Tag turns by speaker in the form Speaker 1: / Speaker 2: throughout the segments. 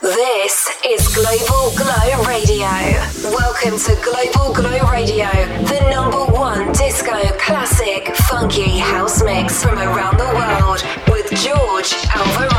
Speaker 1: this is Global Glow Radio. Welcome to Global Glow Radio, the number one disco classic funky house mix from around the world with George Alvarado.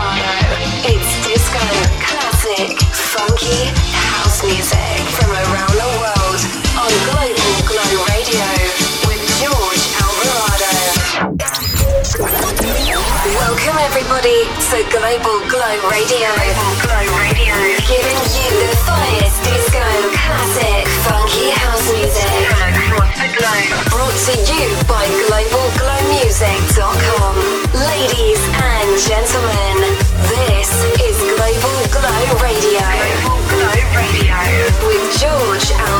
Speaker 1: to Global Glow Radio. Global Glow Radio. Giving you the finest disco, classic, funky house music. Brought to you by GlobalGlowMusic.com. Ladies and gentlemen, this is Global Glow Radio. Global Glow Radio. With George Al-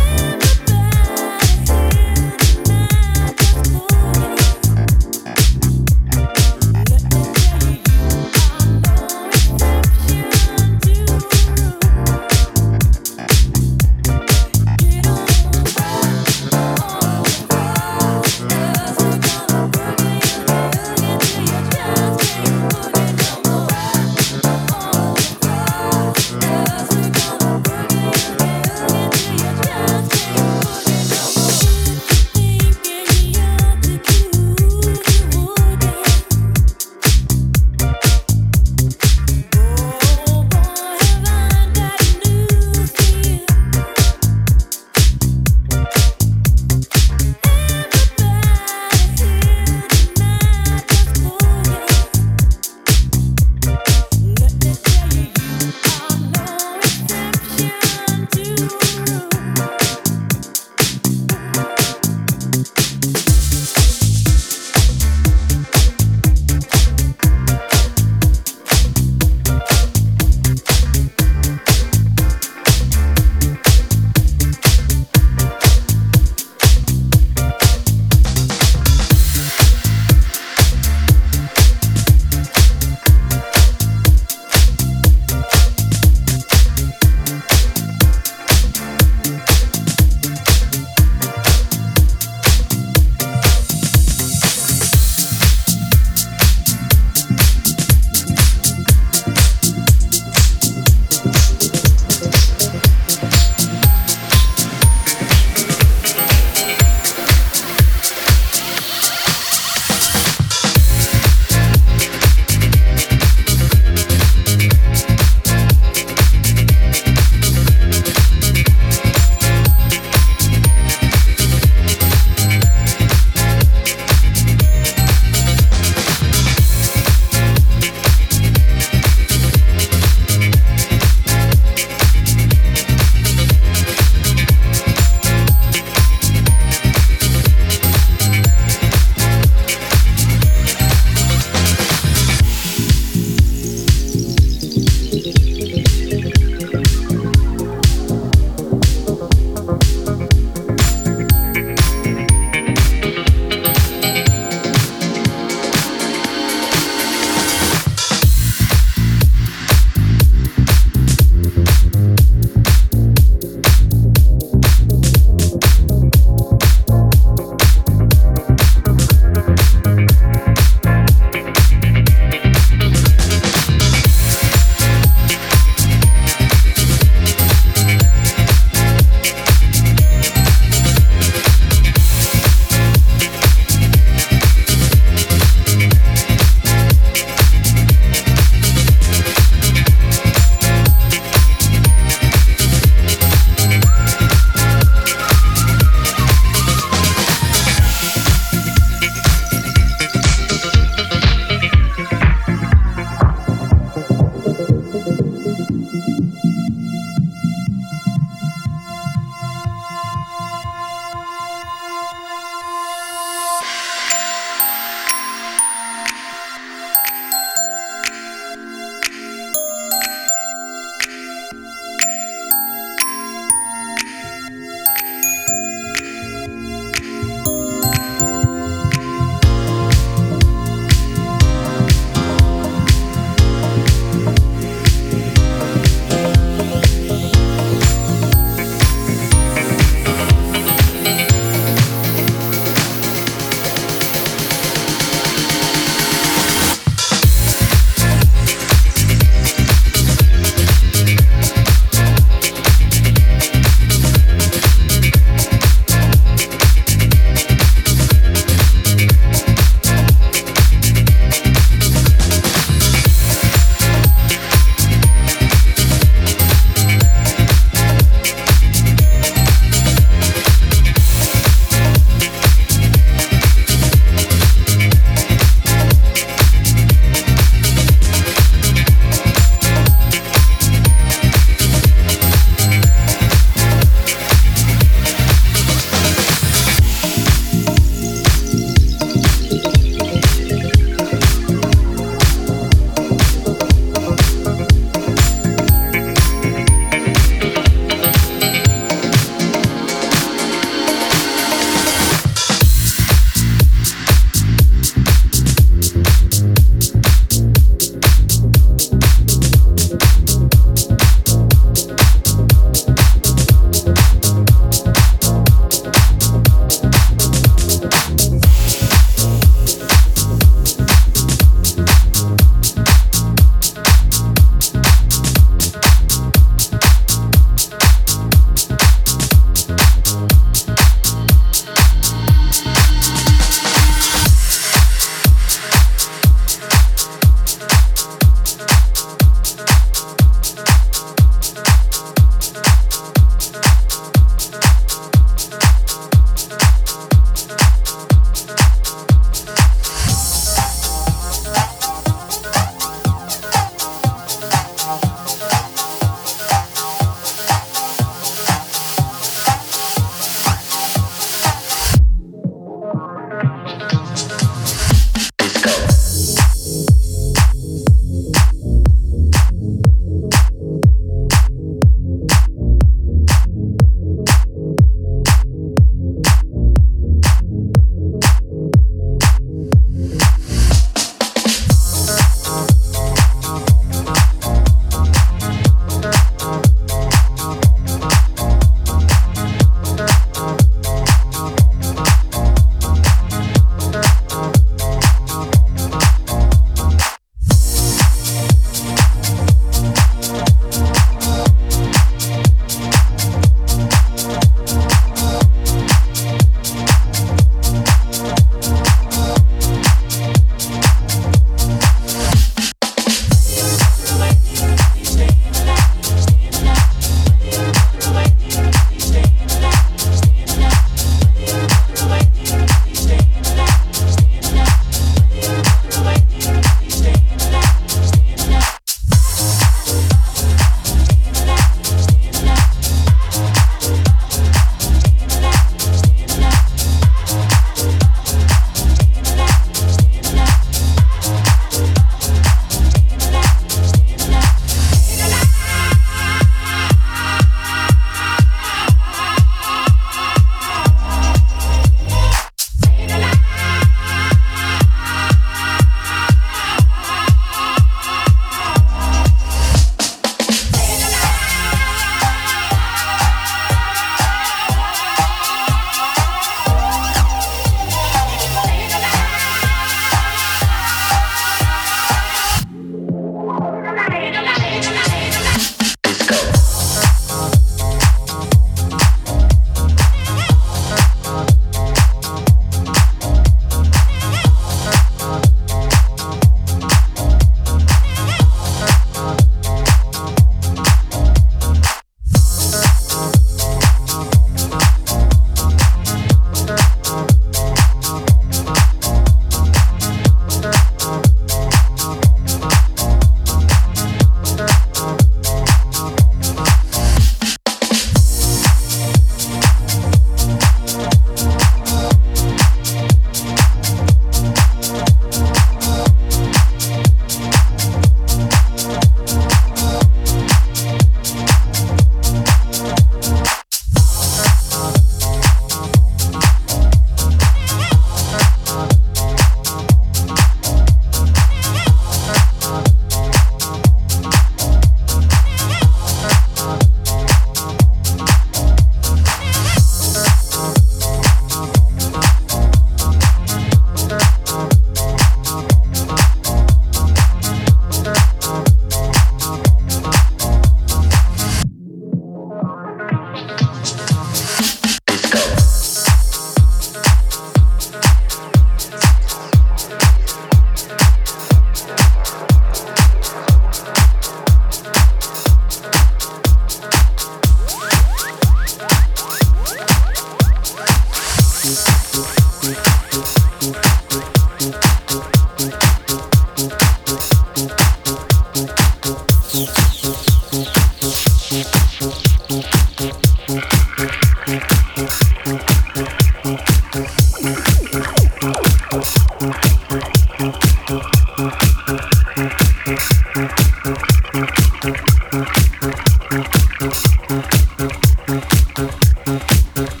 Speaker 2: Thank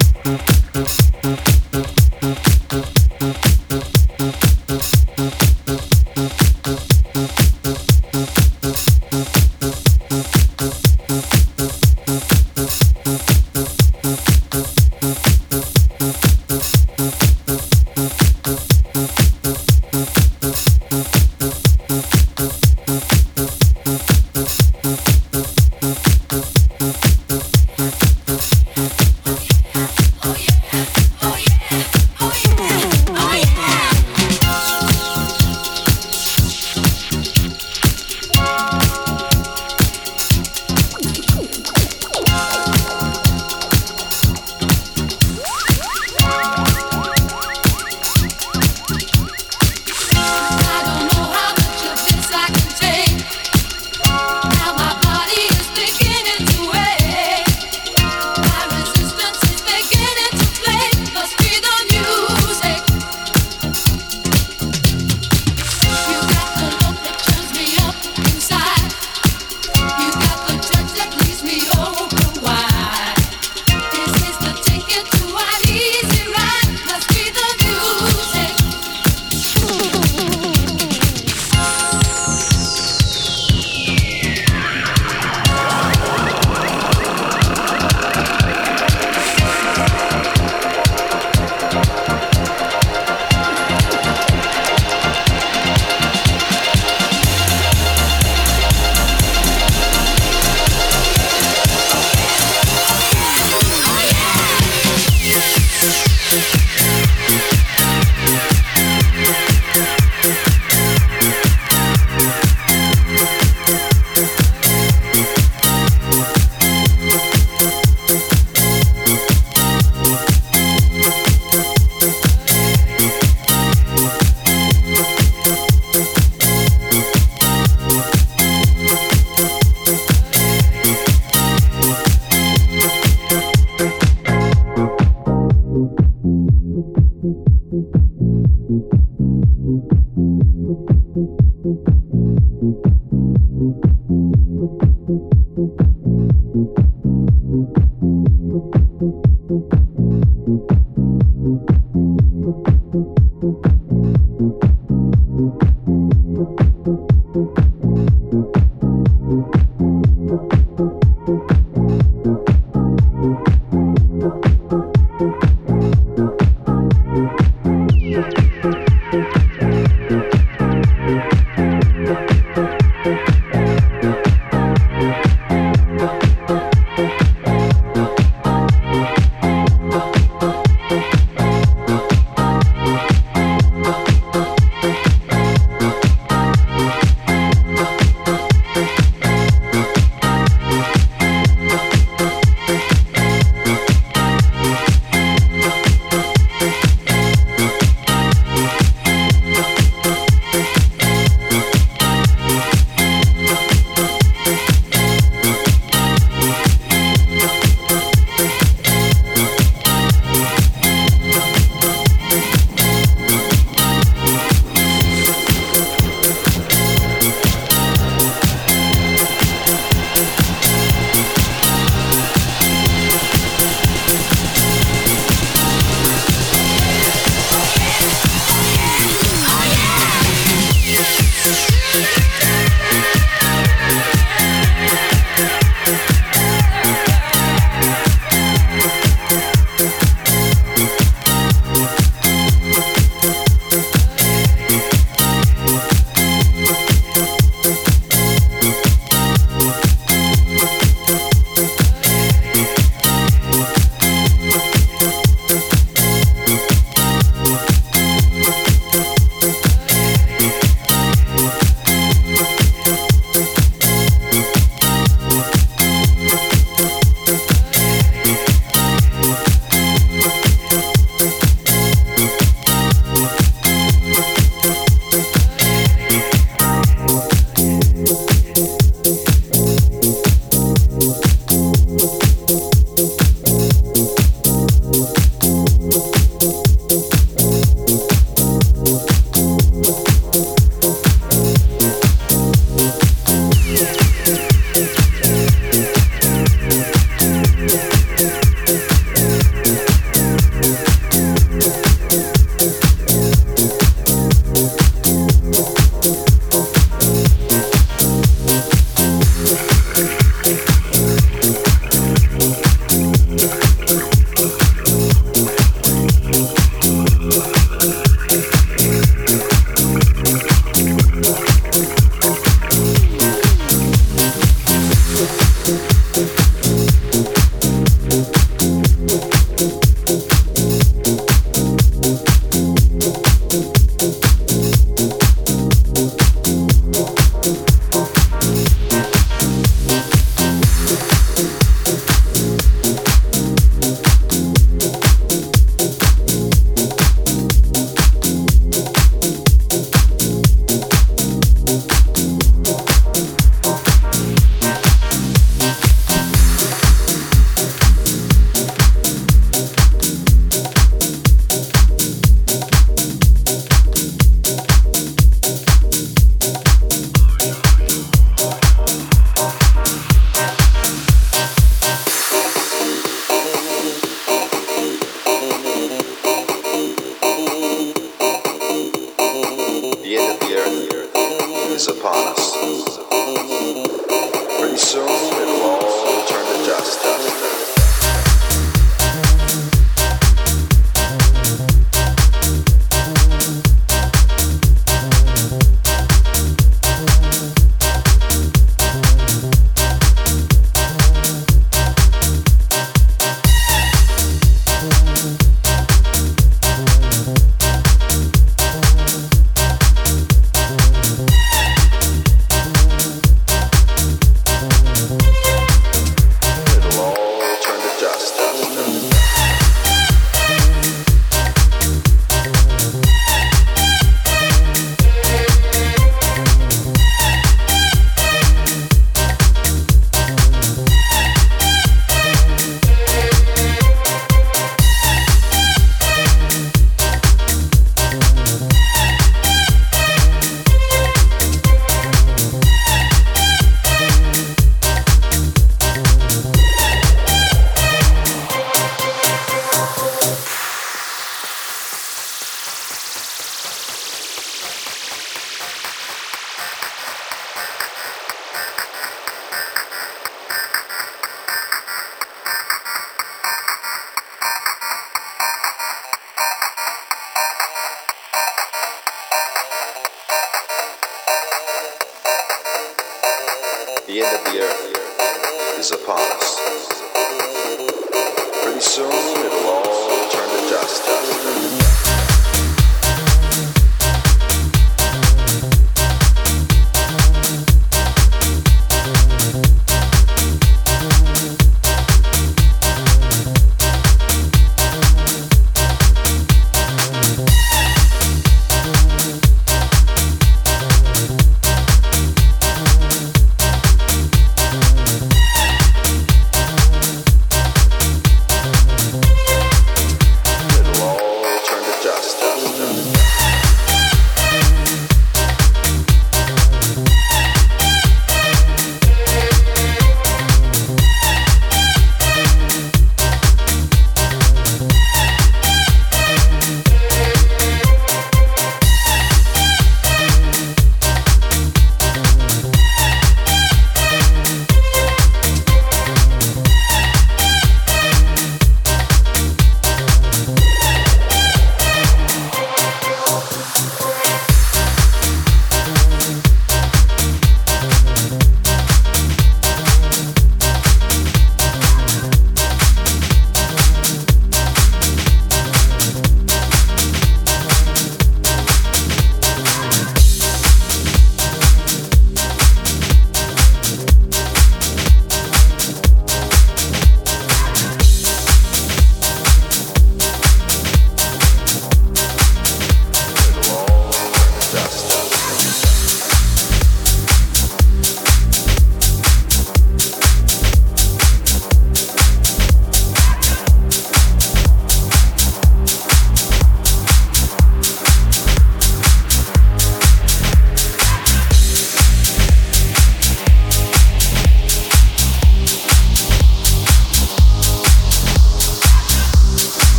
Speaker 2: you.